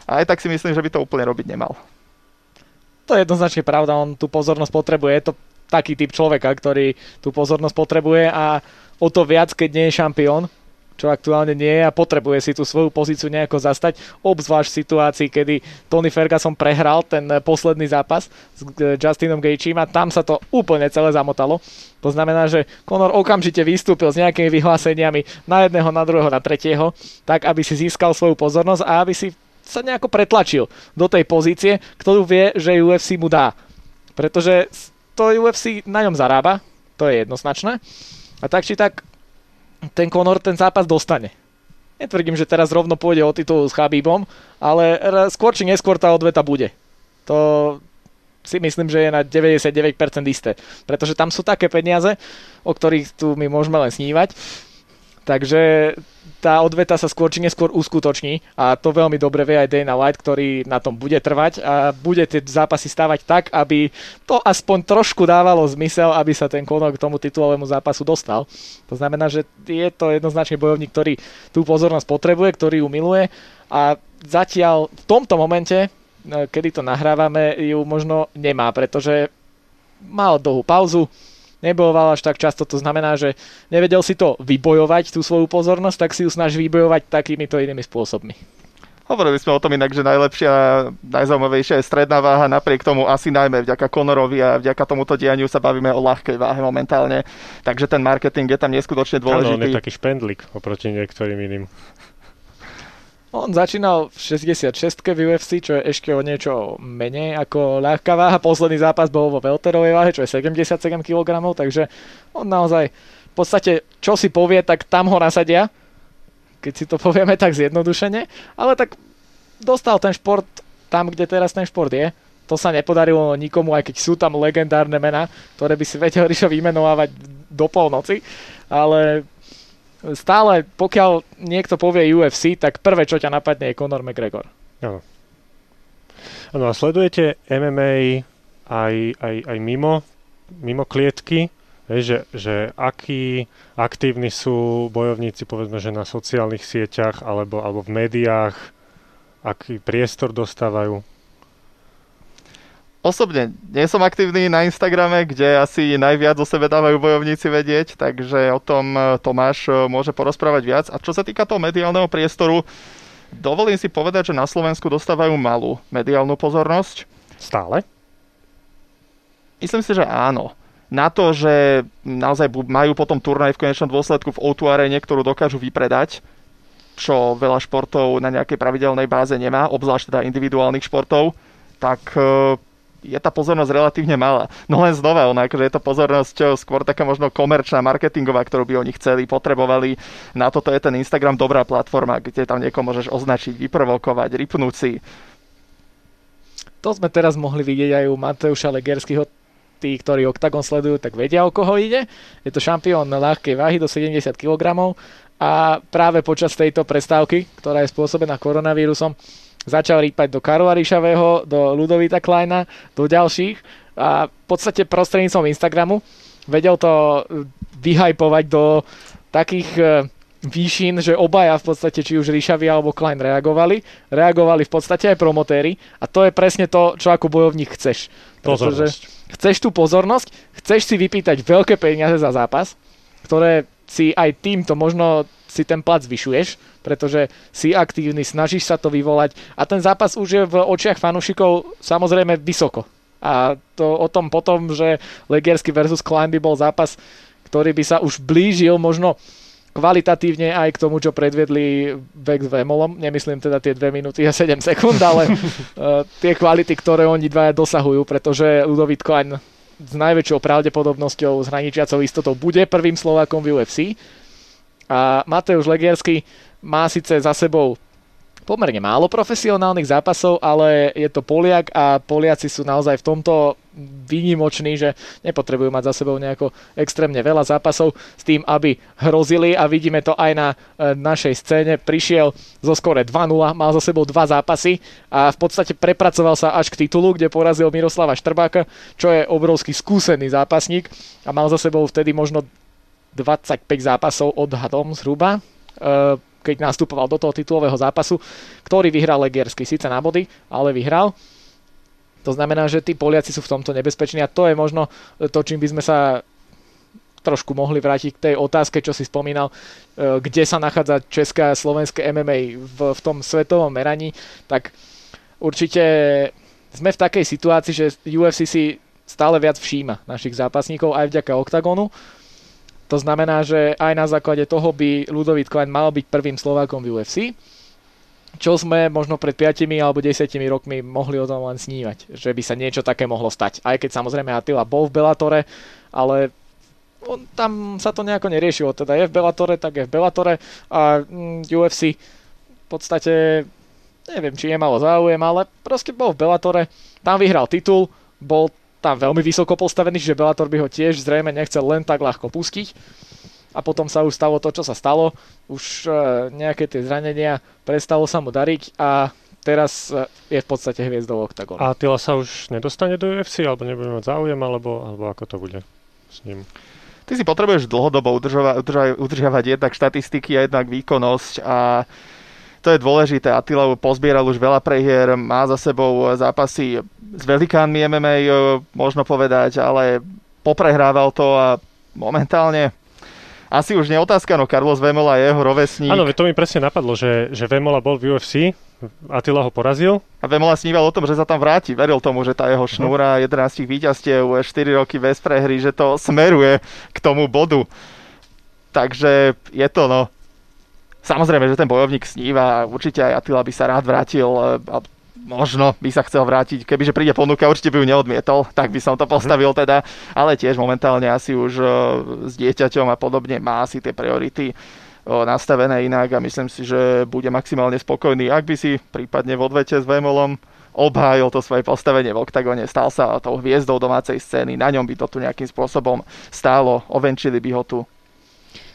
A aj tak si myslím, že by to úplne robiť nemal. To je jednoznačne pravda, on tú pozornosť potrebuje. Je to taký typ človeka, ktorý tú pozornosť potrebuje a o to viac, keď nie je šampión, čo aktuálne nie je a potrebuje si tú svoju pozíciu nejako zastať, obzvlášť v situácii, kedy Tony Ferguson prehral ten posledný zápas s Justinom Gaethjem a tam sa to úplne celé zamotalo. To znamená, že Conor okamžite vystúpil s nejakými vyhláseniami na jedného, na druhého, na tretieho, tak aby si získal svoju pozornosť a aby si sa nejako pretlačil do tej pozície, ktorú vie, že UFC mu dá. Pretože to UFC na ňom zarába, to je jednoznačné. A tak či tak ten Conor ten zápas dostane. Netvrdím, že teraz rovno pôjde o titul s Chabibom, ale skôr či neskôr tá odveta bude. To si myslím, že je na 99% isté. Pretože tam sú také peniaze, o ktorých tu my môžeme len snívať. Takže tá odveta sa skôr či neskôr uskutoční a to veľmi dobre vie aj Dana White, ktorý na tom bude trvať a bude tie zápasy stávať tak, aby to aspoň trošku dávalo zmysel, aby sa ten Conor k tomu titulovému zápasu dostal. To znamená, že je to jednoznačne bojovník, ktorý tú pozornosť potrebuje, ktorý ju miluje a zatiaľ v tomto momente, kedy to nahrávame, ju možno nemá, pretože mal dlhú pauzu, nebojoval až tak často, to znamená, že nevedel si to vybojovať, tú svoju pozornosť, tak si ju snaží vybojovať takýmito inými spôsobmi. Hovorili sme o tom inak, že najlepšia, najzaujímavejšia je stredná váha, napriek tomu asi najmä vďaka Conorovi a vďaka tomuto dianiu sa bavíme o ľahkej váhe momentálne. Takže ten marketing je tam neskutočne dôležitý. Áno, on je taký špendlik oproti niektorým iným. On začínal v 66 v UFC, čo je ešte o niečo menej ako ľahká váha. Posledný zápas bol vo welterovej váhe, čo je 77 kg, takže on naozaj v podstate, čo si povie, tak tam ho nasadia, keď si to povieme tak zjednodušene, ale tak dostal ten šport tam, kde teraz ten šport je. To sa nepodarilo nikomu, aj keď sú tam legendárne mená, ktoré by si vedel Rišo vymenovať do polnoci, ale stále, pokiaľ niekto povie UFC, tak prvé, čo ťa napadne, je Conor McGregor. Áno. Áno, a sledujete MMA aj, aj, aj mimo, mimo klietky, že, že akí aktívni sú bojovníci, povedzme, že na sociálnych sieťach alebo, alebo v médiách, aký priestor dostávajú? Osobne nie som aktívny na Instagrame, kde asi najviac o sebe dávajú bojovníci vedieť, takže o tom e, Tomáš e, môže porozprávať viac. A čo sa týka toho mediálneho priestoru, dovolím si povedať, že na Slovensku dostávajú malú mediálnu pozornosť. Stále? Myslím si, že áno. Na to, že naozaj majú potom turnaj v konečnom dôsledku v O2 arene, ktorú dokážu vypredať, čo veľa športov na nejakej pravidelnej báze nemá, obzvlášť teda individuálnych športov, tak e, je tá pozornosť relatívne malá. No len znova, ona, akože je to pozornosť skôr taká možno komerčná, marketingová, ktorú by oni chceli, potrebovali. Na toto je ten Instagram dobrá platforma, kde tam niekoho môžeš označiť, vyprovokovať, rypnúť si. To sme teraz mohli vidieť aj u Mateuša Legerského, tí, ktorí Octagon sledujú, tak vedia, o koho ide. Je to šampión ľahkej váhy do 70 kg a práve počas tejto prestávky, ktorá je spôsobená koronavírusom, začal rýpať do Karla Ríšavého, do Ludovita Kleina, do ďalších a v podstate prostredníctvom Instagramu vedel to vyhajpovať do takých e, výšin, že obaja v podstate, či už Ríšavi alebo Klein reagovali. Reagovali v podstate aj promotéri a to je presne to, čo ako bojovník chceš. Pozornosť. Chceš tú pozornosť, chceš si vypýtať veľké peniaze za zápas, ktoré si aj týmto možno si ten plat zvyšuješ, pretože si aktívny, snažíš sa to vyvolať a ten zápas už je v očiach fanúšikov samozrejme vysoko. A to o tom potom, že Legiersky versus Klein by bol zápas, ktorý by sa už blížil možno kvalitatívne aj k tomu, čo predvedli Vex Vemolom. Nemyslím teda tie 2 minúty a 7 sekúnd, ale uh, tie kvality, ktoré oni dvaja dosahujú, pretože Ludovit Klein s najväčšou pravdepodobnosťou s hraničiacou istotou bude prvým Slovákom v UFC a Mateusz Legiersky má síce za sebou pomerne málo profesionálnych zápasov, ale je to Poliak a Poliaci sú naozaj v tomto výnimoční, že nepotrebujú mať za sebou nejako extrémne veľa zápasov s tým, aby hrozili a vidíme to aj na e, našej scéne. Prišiel zo skore 2-0, mal za sebou dva zápasy a v podstate prepracoval sa až k titulu, kde porazil Miroslava Štrbáka, čo je obrovský skúsený zápasník a mal za sebou vtedy možno 25 zápasov odhadom zhruba, e, keď nastupoval do toho titulového zápasu, ktorý vyhral Legiersky, síce na body, ale vyhral. To znamená, že tí Poliaci sú v tomto nebezpeční a to je možno to, čím by sme sa trošku mohli vrátiť k tej otázke, čo si spomínal, e, kde sa nachádza česká a slovenské MMA v, v tom svetovom meraní, tak určite sme v takej situácii, že UFC si stále viac všíma našich zápasníkov aj vďaka OKTAGONu to znamená, že aj na základe toho by Ludovít Klein mal byť prvým Slovákom v UFC. čo sme možno pred 5 alebo 10 rokmi mohli o tom len snívať, že by sa niečo také mohlo stať. Aj keď samozrejme Attila bol v Bellatore, ale on, tam sa to nejako neriešilo. Teda je v Bellatore, tak je v Bellatore a mm, UFC v podstate neviem, či je malo záujem, ale proste bol v Bellatore, tam vyhral titul, bol tam veľmi vysoko postavený, že Bellator by ho tiež zrejme nechcel len tak ľahko pustiť. A potom sa už stalo to, čo sa stalo. Už e, nejaké tie zranenia prestalo sa mu dariť a teraz e, je v podstate hviezdou OKTAGONu. A Tila sa už nedostane do UFC, alebo nebude mať záujem, alebo, alebo ako to bude s ním? Ty si potrebuješ dlhodobo udržova, udrža, udržiavať jednak štatistiky a jednak výkonnosť a to je dôležité. Attila pozbieral už veľa prehier, má za sebou zápasy s velikánmi MMA, e, možno povedať, ale poprehrával to a momentálne asi už nie otázka, no Carlos Vemola je jeho rovesník. Áno, to mi presne napadlo, že, že Vemola bol v UFC, Attila ho porazil. A Vemola sníval o tom, že sa tam vráti. Veril tomu, že tá jeho šnúra 11 víťazstiev, 4 roky bez prehry, že to smeruje k tomu bodu. Takže je to, no, Samozrejme, že ten bojovník sníva a určite aj Attila by sa rád vrátil a možno by sa chcel vrátiť, kebyže príde ponuka, určite by ju neodmietol, tak by som to postavil teda, ale tiež momentálne asi už s dieťaťom a podobne má asi tie priority nastavené inak a myslím si, že bude maximálne spokojný, ak by si prípadne v odvete s Vemolom obhájil to svoje postavenie v oktagone, stal sa tou hviezdou domácej scény, na ňom by to tu nejakým spôsobom stálo, ovenčili by ho tu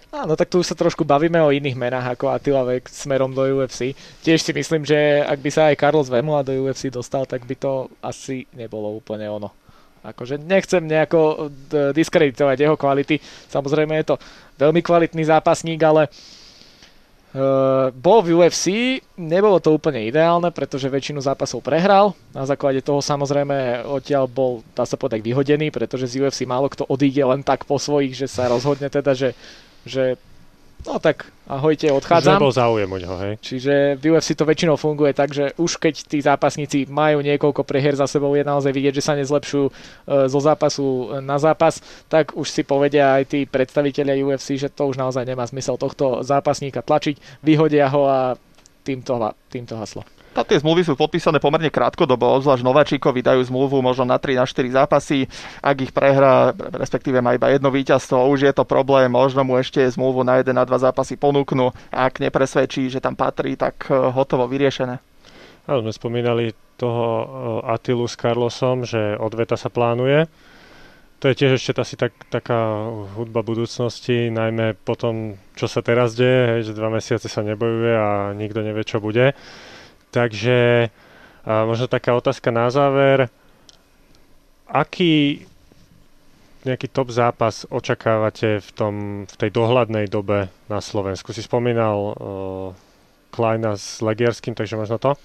Áno, tak tu sa trošku bavíme o iných menách ako Attila Vek smerom do UFC. Tiež si myslím, že ak by sa aj Carlos Vemola do UFC dostal, tak by to asi nebolo úplne ono. Akože nechcem nejako diskreditovať jeho kvality. Samozrejme je to veľmi kvalitný zápasník, ale Uh, bol v UFC, nebolo to úplne ideálne, pretože väčšinu zápasov prehral. Na základe toho samozrejme odtiaľ bol, dá sa povedať, vyhodený, pretože z UFC málo kto odíde len tak po svojich, že sa rozhodne teda, že že no tak ahojte, odchádzam. Už nebol záujem o ňo, hej. Čiže v UFC to väčšinou funguje tak, že už keď tí zápasníci majú niekoľko prehier za sebou, je naozaj vidieť, že sa nezlepšujú e, zo zápasu na zápas, tak už si povedia aj tí predstavitelia UFC, že to už naozaj nemá zmysel tohto zápasníka tlačiť, vyhodia ho a týmto, týmto haslo. Tá, tie zmluvy sú podpísané pomerne krátkodobo, obzvlášť Nováčikovi dajú zmluvu možno na 3 na 4 zápasy. Ak ich prehrá, respektíve má iba jedno víťazstvo, už je to problém, možno mu ešte zmluvu na 1 na 2 zápasy ponúknu. Ak nepresvedčí, že tam patrí, tak eh, hotovo vyriešené. Áno, sme spomínali toho eh, Atilu s Carlosom, že odveta sa plánuje. To je tiež ešte asi tak, taká hudba budúcnosti, najmä po tom, čo sa teraz deje, že dva mesiace sa nebojuje a nikto nevie, čo bude. Takže možno taká otázka na záver. Aký nejaký top zápas očakávate v, tom, v tej dohľadnej dobe na Slovensku? Si spomínal uh, Kleina s Legierským, takže možno to?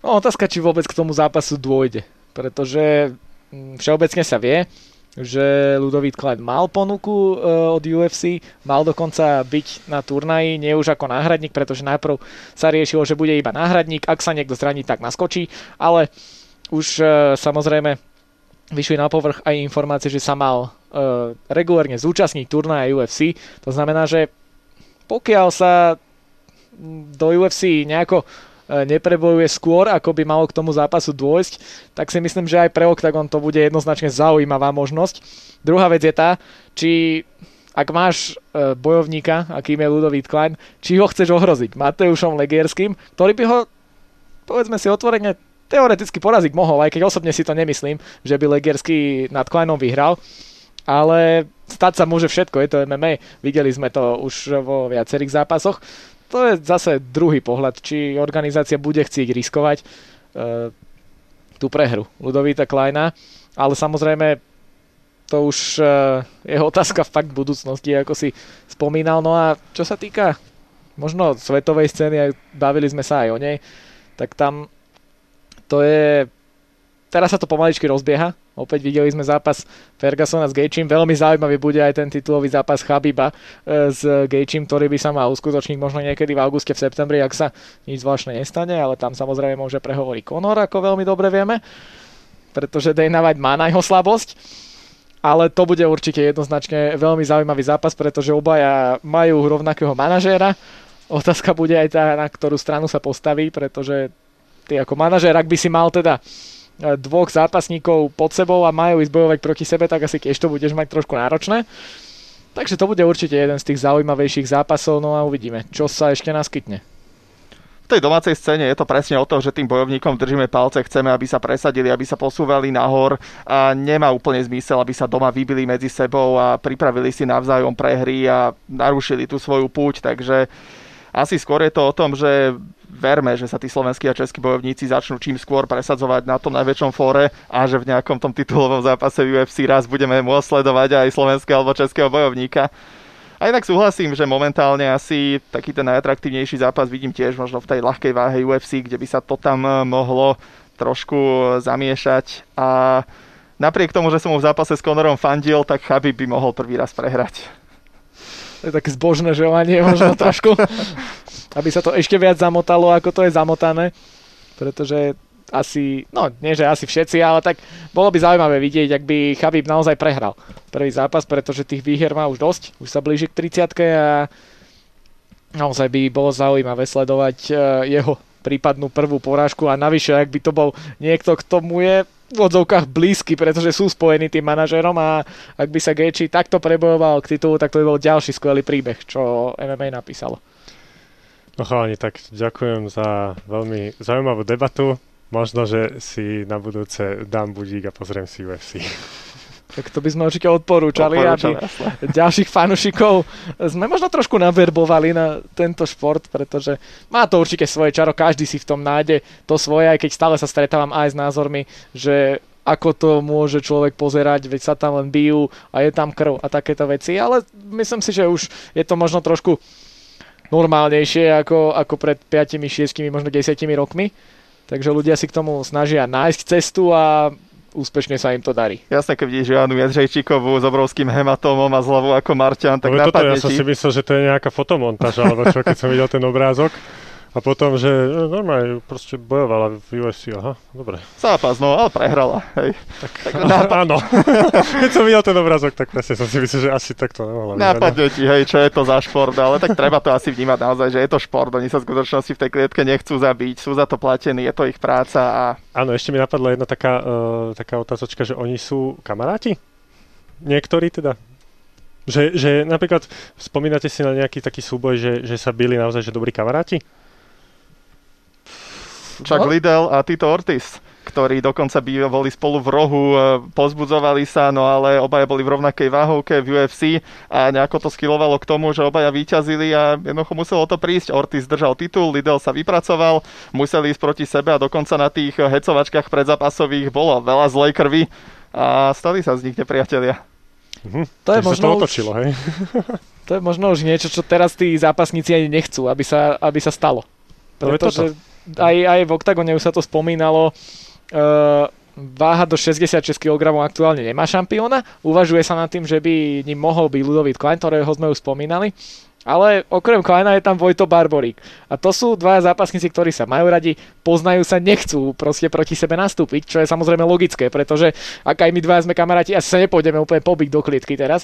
No, otázka, či vôbec k tomu zápasu dôjde. Pretože mm, všeobecne sa vie, že Ludovít Klein mal ponuku uh, od UFC, mal dokonca byť na turnaji, nie už ako náhradník, pretože najprv sa riešilo, že bude iba náhradník, ak sa niekto zraní, tak naskočí, ale už uh, samozrejme vyšli na povrch aj informácie, že sa mal uh, regulárne zúčastniť turnaja UFC, to znamená, že pokiaľ sa do UFC nejako E, neprebojuje skôr, ako by malo k tomu zápasu dôjsť, tak si myslím, že aj pre Octagon to bude jednoznačne zaujímavá možnosť. Druhá vec je tá, či ak máš e, bojovníka, akým je Ludovít Klein, či ho chceš ohroziť Mateušom Legierským, ktorý by ho, povedzme si otvorene, teoreticky poraziť mohol, aj keď osobne si to nemyslím, že by Legierský nad Kleinom vyhral, ale stať sa môže všetko, je to MMA, videli sme to už vo viacerých zápasoch, to je zase druhý pohľad, či organizácia bude chcieť riskovať e, tú prehru Ludovíta Kleina, ale samozrejme to už e, je otázka fakt budúcnosti, ako si spomínal. No a čo sa týka možno svetovej scény, bavili sme sa aj o nej, tak tam to je teraz sa to pomaličky rozbieha. Opäť videli sme zápas Fergusona s Gejčím. Veľmi zaujímavý bude aj ten titulový zápas Chabiba e, s Gejčím, ktorý by sa mal uskutočniť možno niekedy v auguste, v septembri, ak sa nič zvláštne nestane, ale tam samozrejme môže prehovoriť Conor, ako veľmi dobre vieme, pretože Dana White má na jeho slabosť. Ale to bude určite jednoznačne veľmi zaujímavý zápas, pretože obaja majú rovnakého manažéra, otázka bude aj tá, na ktorú stranu sa postaví, pretože ty ako manažer, ak by si mal teda dvoch zápasníkov pod sebou a majú ísť bojovať proti sebe, tak asi tiež to budeš mať trošku náročné. Takže to bude určite jeden z tých zaujímavejších zápasov, no a uvidíme, čo sa ešte naskytne. Tej domácej scéne je to presne o to, že tým bojovníkom držíme palce, chceme, aby sa presadili, aby sa posúvali nahor a nemá úplne zmysel, aby sa doma vybili medzi sebou a pripravili si navzájom prehry a narušili tú svoju púť, takže asi skôr je to o tom, že verme, že sa tí slovenskí a českí bojovníci začnú čím skôr presadzovať na tom najväčšom fóre a že v nejakom tom titulovom zápase UFC raz budeme môcť sledovať aj slovenského alebo českého bojovníka. A inak súhlasím, že momentálne asi taký ten najatraktívnejší zápas vidím tiež možno v tej ľahkej váhe UFC, kde by sa to tam mohlo trošku zamiešať a napriek tomu, že som mu v zápase s Conorom fandil, tak Chabib by mohol prvý raz prehrať. To je také zbožné želanie možno trošku, aby sa to ešte viac zamotalo, ako to je zamotané, pretože asi, no nie, že asi všetci, ale tak bolo by zaujímavé vidieť, ak by Chabib naozaj prehral prvý zápas, pretože tých výher má už dosť, už sa blíži k 30 a naozaj by bolo zaujímavé sledovať e, jeho prípadnú prvú porážku a navyše, ak by to bol niekto, kto mu je v odzovkách blízky, pretože sú spojení tým manažerom a ak by sa Gaethje takto prebojoval k titulu, tak to by bol ďalší skvelý príbeh, čo MMA napísalo. No chalani, tak ďakujem za veľmi zaujímavú debatu. Možno, že si na budúce dám budík a pozriem si UFC. Tak to by sme určite odporúčali, aby ďalších fanušikov sme možno trošku naverbovali na tento šport, pretože má to určite svoje čaro, každý si v tom nájde to svoje, aj keď stále sa stretávam aj s názormi, že ako to môže človek pozerať, veď sa tam len bijú a je tam krv a takéto veci, ale myslím si, že už je to možno trošku normálnejšie ako, ako pred 5, 6, možno 10 rokmi. Takže ľudia si k tomu snažia nájsť cestu a úspešne sa im to darí. Jasne, keď vidíš Joanu Jedřejčíkovú s obrovským hematómom a z hlavu ako Marťan, tak No, toto napadne ja som ti. si myslel, že to je nejaká fotomontáž, alebo čo, keď som videl ten obrázok. A potom, že no, normálne proste bojovala v UFC, aha, dobre. Zápas, no, ale prehrala. Hej. Tak, Tak nápad- áno. keď som videl ten obrázok, tak presne som si myslel, že asi takto nemohla vyzerať. Napadne ti, hej, čo je to za šport, ale tak treba to asi vnímať naozaj, že je to šport. Oni sa v skutočnosti v tej klietke nechcú zabiť, sú za to platení, je to ich práca a Áno, ešte mi napadla jedna taká, uh, taká otázočka, že oni sú kamaráti? Niektorí teda? Že, že napríklad spomínate si na nejaký taký súboj, že, že sa byli naozaj, že dobrí kamaráti? Chuck No. Liddell a Tito Ortiz, ktorí dokonca by boli spolu v rohu, e, pozbudzovali sa, no ale obaja boli v rovnakej váhovke v UFC a nejako to skilovalo k tomu, že obaja vyťazili a jednoducho muselo to prísť. Ortiz držal titul, Liddell sa vypracoval, museli ísť proti sebe a dokonca na tých hecovačkách predzápasových bolo veľa zlej krvi a stali sa z nich nepriatelia. Mhm. To je možno to už- otočilo, hej? To je možno už niečo, čo teraz tí zápasníci ani nechcú, aby sa, aby sa stalo. No je Pretože aj, aj v oktagone už sa to spomínalo, uh, váha do 66 kg aktuálne nemá šampióna. Uvažuje sa nad tým, že by ním mohol byť Ludovít Klein, ktorého sme už spomínali. Ale okrem Kleina je tam Vojto Barborík. A to sú dva zápasníci, ktorí sa majú radi, poznajú sa, nechcú proste proti sebe nastúpiť, čo je samozrejme logické, pretože ak aj my dva sme kamaráti, asi sa nepôjdeme úplne pobiť do klietky teraz.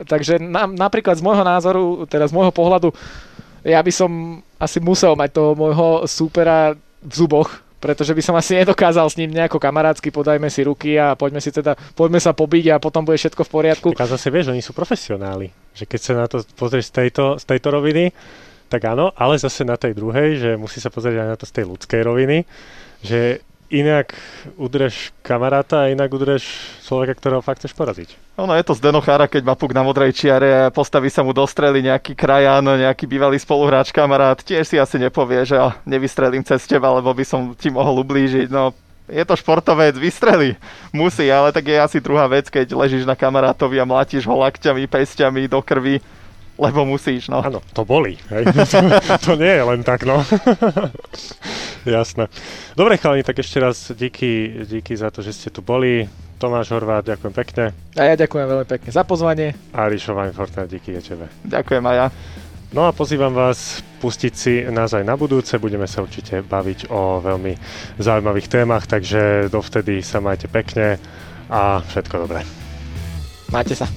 Takže na, napríklad z môjho názoru, teda z môjho pohľadu, ja by som asi musel mať toho môjho súpera v zuboch, pretože by som asi nedokázal s ním nejako kamarátsky, podajme si ruky a poďme si teda, poďme sa pobiť a potom bude všetko v poriadku. Tak a zase vieš, oni sú profesionáli. Že keď sa na to pozrieš z tejto, z tejto roviny, tak áno, ale zase na tej druhej, že musí sa pozrieť aj na to z tej ľudskej roviny, že inak udreš kamaráta a inak udreš človeka, ktorého fakt chceš poraziť. Ono je to z Denochára, keď má puk na modrej čiare a postaví sa mu do nejaký krajan, nejaký bývalý spoluhráč, kamarát, tiež si asi nepovie, že "Ah, nevystrelím cez teba, lebo by som ti mohol ublížiť. No, je to športovec, vystreli. Musí, ale tak je asi druhá vec, keď ležíš na kamarátovi a mlátiš ho lakťami, pestiami do krvi, lebo musíš, no. Áno, to boli. Hej. to nie je len tak, no. Jasné. Dobre, chalani, tak ešte raz díky, díky za to, že ste tu boli. Tomáš Horvát, ďakujem pekne. A ja ďakujem veľmi pekne za pozvanie. A Ríšo Weinfortner, díky je tebe. Ďakujem aj ja. No a pozývam vás pustiť si nás aj na budúce. Budeme sa určite baviť o veľmi zaujímavých témach, takže dovtedy sa majte pekne a všetko dobré. Máte sa.